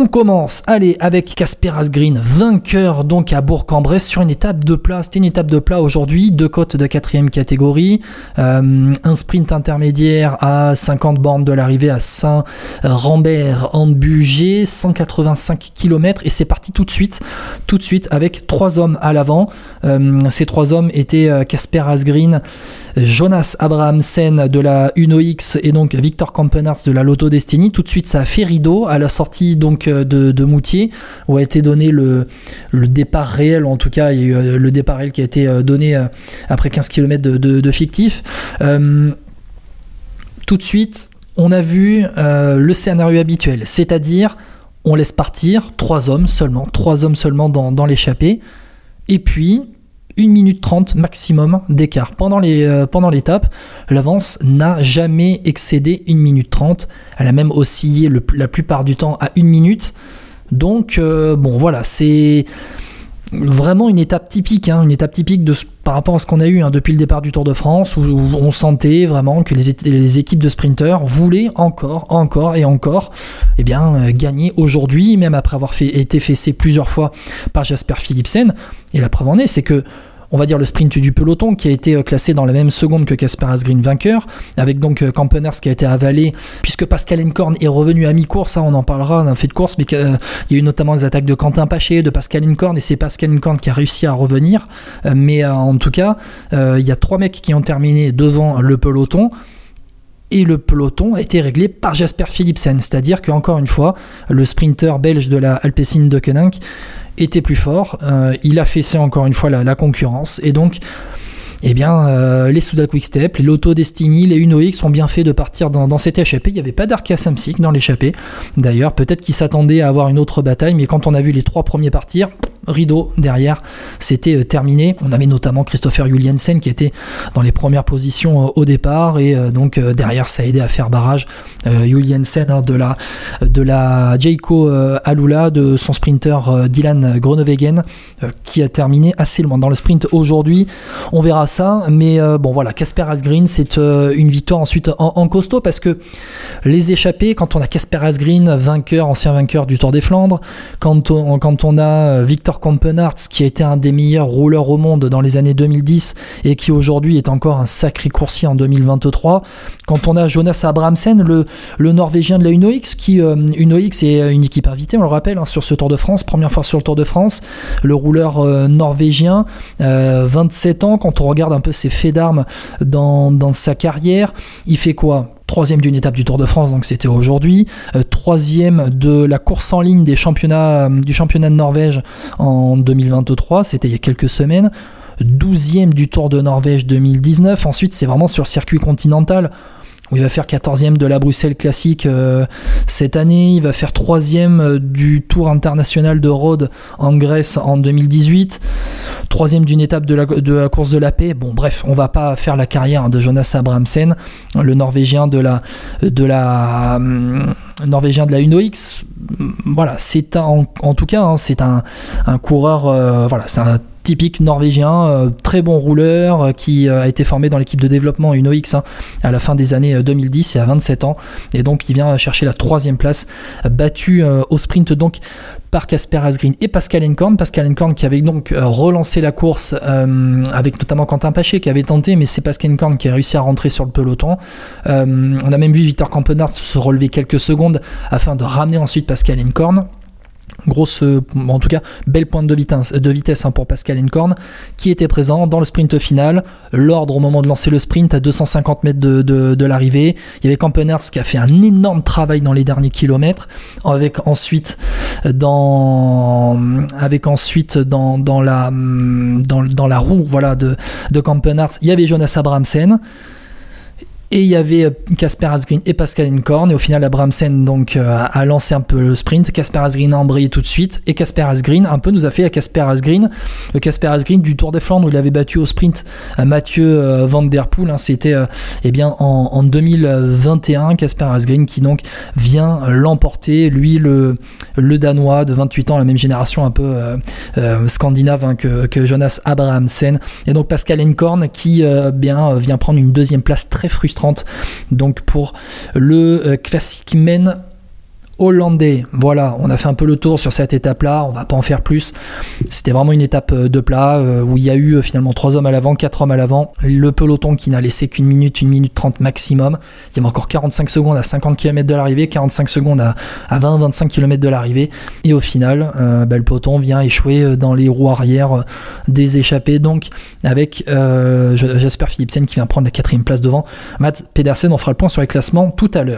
On commence, allez, avec Casper Asgreen, vainqueur donc à Bourg-en-Bresse sur une étape de plat. C'était une étape de plat aujourd'hui, deux côtes de quatrième catégorie, euh, un sprint intermédiaire à 50 bornes de l'arrivée à Saint-Rambert en Bugey, 185 km et c'est parti tout de suite, tout de suite avec trois hommes à l'avant. Euh, ces trois hommes étaient euh, Casper Asgreen, Jonas Abrahamsen de la Uno-X et donc Victor Kampenarts de la Lotto Destiny. Tout de suite, ça a fait rideau à la sortie donc euh, de, Moutier où a été donné le, départ réel. En tout cas, il euh, le départ réel qui a été euh, donné après 15 km de, de fictif. tout de suite, on a vu le scénario habituel, c'est-à-dire on laisse partir trois hommes seulement, trois hommes seulement dans l'échappée. Et puis, 1 minute 30 maximum d'écart. Pendant, euh, pendant l'étape, l'avance n'a jamais excédé 1 minute 30. Elle a même oscillé la plupart du temps à 1 minute. Donc, euh, bon, voilà, c'est vraiment une étape typique, hein, une étape typique de, par rapport à ce qu'on a eu hein, depuis le départ du Tour de France, où, on sentait vraiment que les, les, équipes de sprinteurs voulaient encore, encore et encore eh bien, euh, gagner aujourd'hui, même après avoir fait, été fessé plusieurs fois par Jasper Philipsen. Et la preuve en est, c'est que on va dire le sprint du peloton qui a été euh, classé dans la même seconde que Casper Asgreen vainqueur, avec donc euh, Campeners qui a été avalé, puisque Pascal Encorn est revenu à mi-course, ça on en parlera d'un fait de course, mais euh, il y a eu notamment des attaques de Quentin Paché, de Pascal Encorn, et c'est Pascal Encorn qui a réussi à revenir, mais en tout cas, il y a trois mecs qui ont terminé devant le peloton, et le peloton a été réglé par Jasper Philipsen, c'est-à-dire qu'encore une fois, le sprinter belge de la Alpecin de Koenig était plus fort, euh, il a fessé encore une fois la, concurrence, et donc eh bien, euh, les Soudal Quickstep, les Lotto Destiny, les Uno-X ont bien fait de partir dans, cette échappée. Il n'y avait pas d'Arca Samsic dans l'échappée. D'ailleurs, peut-être qu'ils s'attendaient à avoir une autre bataille, mais quand on a vu les trois premiers partir, rideau derrière, c'était euh, terminé. On avait notamment Christopher Juliensen qui était dans les premières positions euh, au départ et euh, donc derrière ça a aidé à faire barrage. Juliensen hein, de la de la Alula de son sprinter Dylan Groenewegen qui a terminé assez loin dans le sprint aujourd'hui. On verra ça, mais bon voilà, Casper Asgreen c'est une victoire ensuite en, costaud parce que les échappés, quand on a Casper Asgreen, vainqueur, ancien vainqueur du Tour des Flandres, quand on, quand on a Victor Campenarts, qui a été un des meilleurs rouleurs au monde dans les années 2010 et qui aujourd'hui est encore un sacré coursier en 2023. Quand on a Jonas Abrahamsen, le, Norvégien de la UNOX, qui euh, UNOX est une équipe invitée, on le rappelle, hein, sur ce Tour de France, première fois sur le Tour de France, le rouleur euh, norvégien, 27 euh, ans, quand on regarde un peu ses faits d'armes dans sa carrière, il fait quoi? Troisième d'une étape du Tour de France, donc c'était aujourd'hui, euh, troisième de la course en ligne euh, du championnat de Norvège en 2023, c'était il y a quelques semaines, douzième du Tour de Norvège 2019, ensuite c'est vraiment sur circuit continental, il va faire 14e de la Bruxelles Classique euh, cette année, il va faire 3e du Tour international de Rhodes en Grèce en 2018, 3e d'une étape de la, course de la paix. Bon, bref, on va pas faire la carrière de Jonas Abrahamsen, le Norvégien de la, de la hum, Norvégien de la UNOX. Voilà, c'est en, tout cas, hein, c'est un, coureur, euh, voilà, c'est un typique norvégien, euh, très bon rouleur, euh, qui a été formé dans l'équipe de développement UNOX hein, à la fin des années 2010 et à 27 ans. Et donc il vient chercher la troisième place, battu au sprint donc par Casper Asgreen et Pascal Encorn. Pascal Encorn qui avait donc relancé la course avec notamment Quentin Paché qui avait tenté, mais c'est Pascal Encorn qui a réussi à rentrer sur le peloton. on a même vu Victor Campenard se relever quelques secondes afin de ramener ensuite Pascal Encorn grosse, euh, en tout cas, belle pointe de vitesse, hein, pour Pascal Encorn, qui était présent dans le sprint final. L'ordre au moment de lancer le sprint à 250 mètres de, l'arrivée. Il y avait Campeners qui a fait un énorme travail dans les derniers kilomètres, avec ensuite dans, la, dans, roue, voilà, de, de il y avait Jonas Abramsen. Et il y avait Casper euh, Asgreen et Pascal Encorn. Et au final, Abramsen donc, euh, a lancé un peu le sprint. Casper Asgreen a embrayé tout de suite. Et Casper Asgreen un peu nous a fait à Casper Asgreen. Le Casper Asgreen du Tour des Flandres où il avait battu au sprint euh, Mathieu Van Der Poel. Hein. C'était eh bien, en, 2021. Casper Asgreen qui donc vient l'emporter. Lui, le, le Danois de 28 ans, la même génération un peu scandinave hein, que, Jonas Abrahamsen. Et donc Pascal Encorn qui bien, vient prendre une deuxième place très frustrante donc pour le euh, Classic Men hollandais. Voilà, on a fait un peu le tour sur cette étape-là, on va pas en faire plus. C'était vraiment une étape euh, de plat euh, où il y a eu euh, finalement 3 hommes à l'avant, 4 hommes à l'avant. Le peloton qui n'a laissé qu'une minute, une minute 30 maximum. Il y avait encore 45 secondes à 50 km de l'arrivée, 45 secondes à, 20-25 km de l'arrivée. Et au final, bah, le peloton vient échouer dans les roues arrière des échappés. Donc avec Jasper Philipsen qui vient prendre la quatrième place devant Matt Pedersen. On fera le point sur les classements tout à l'heure.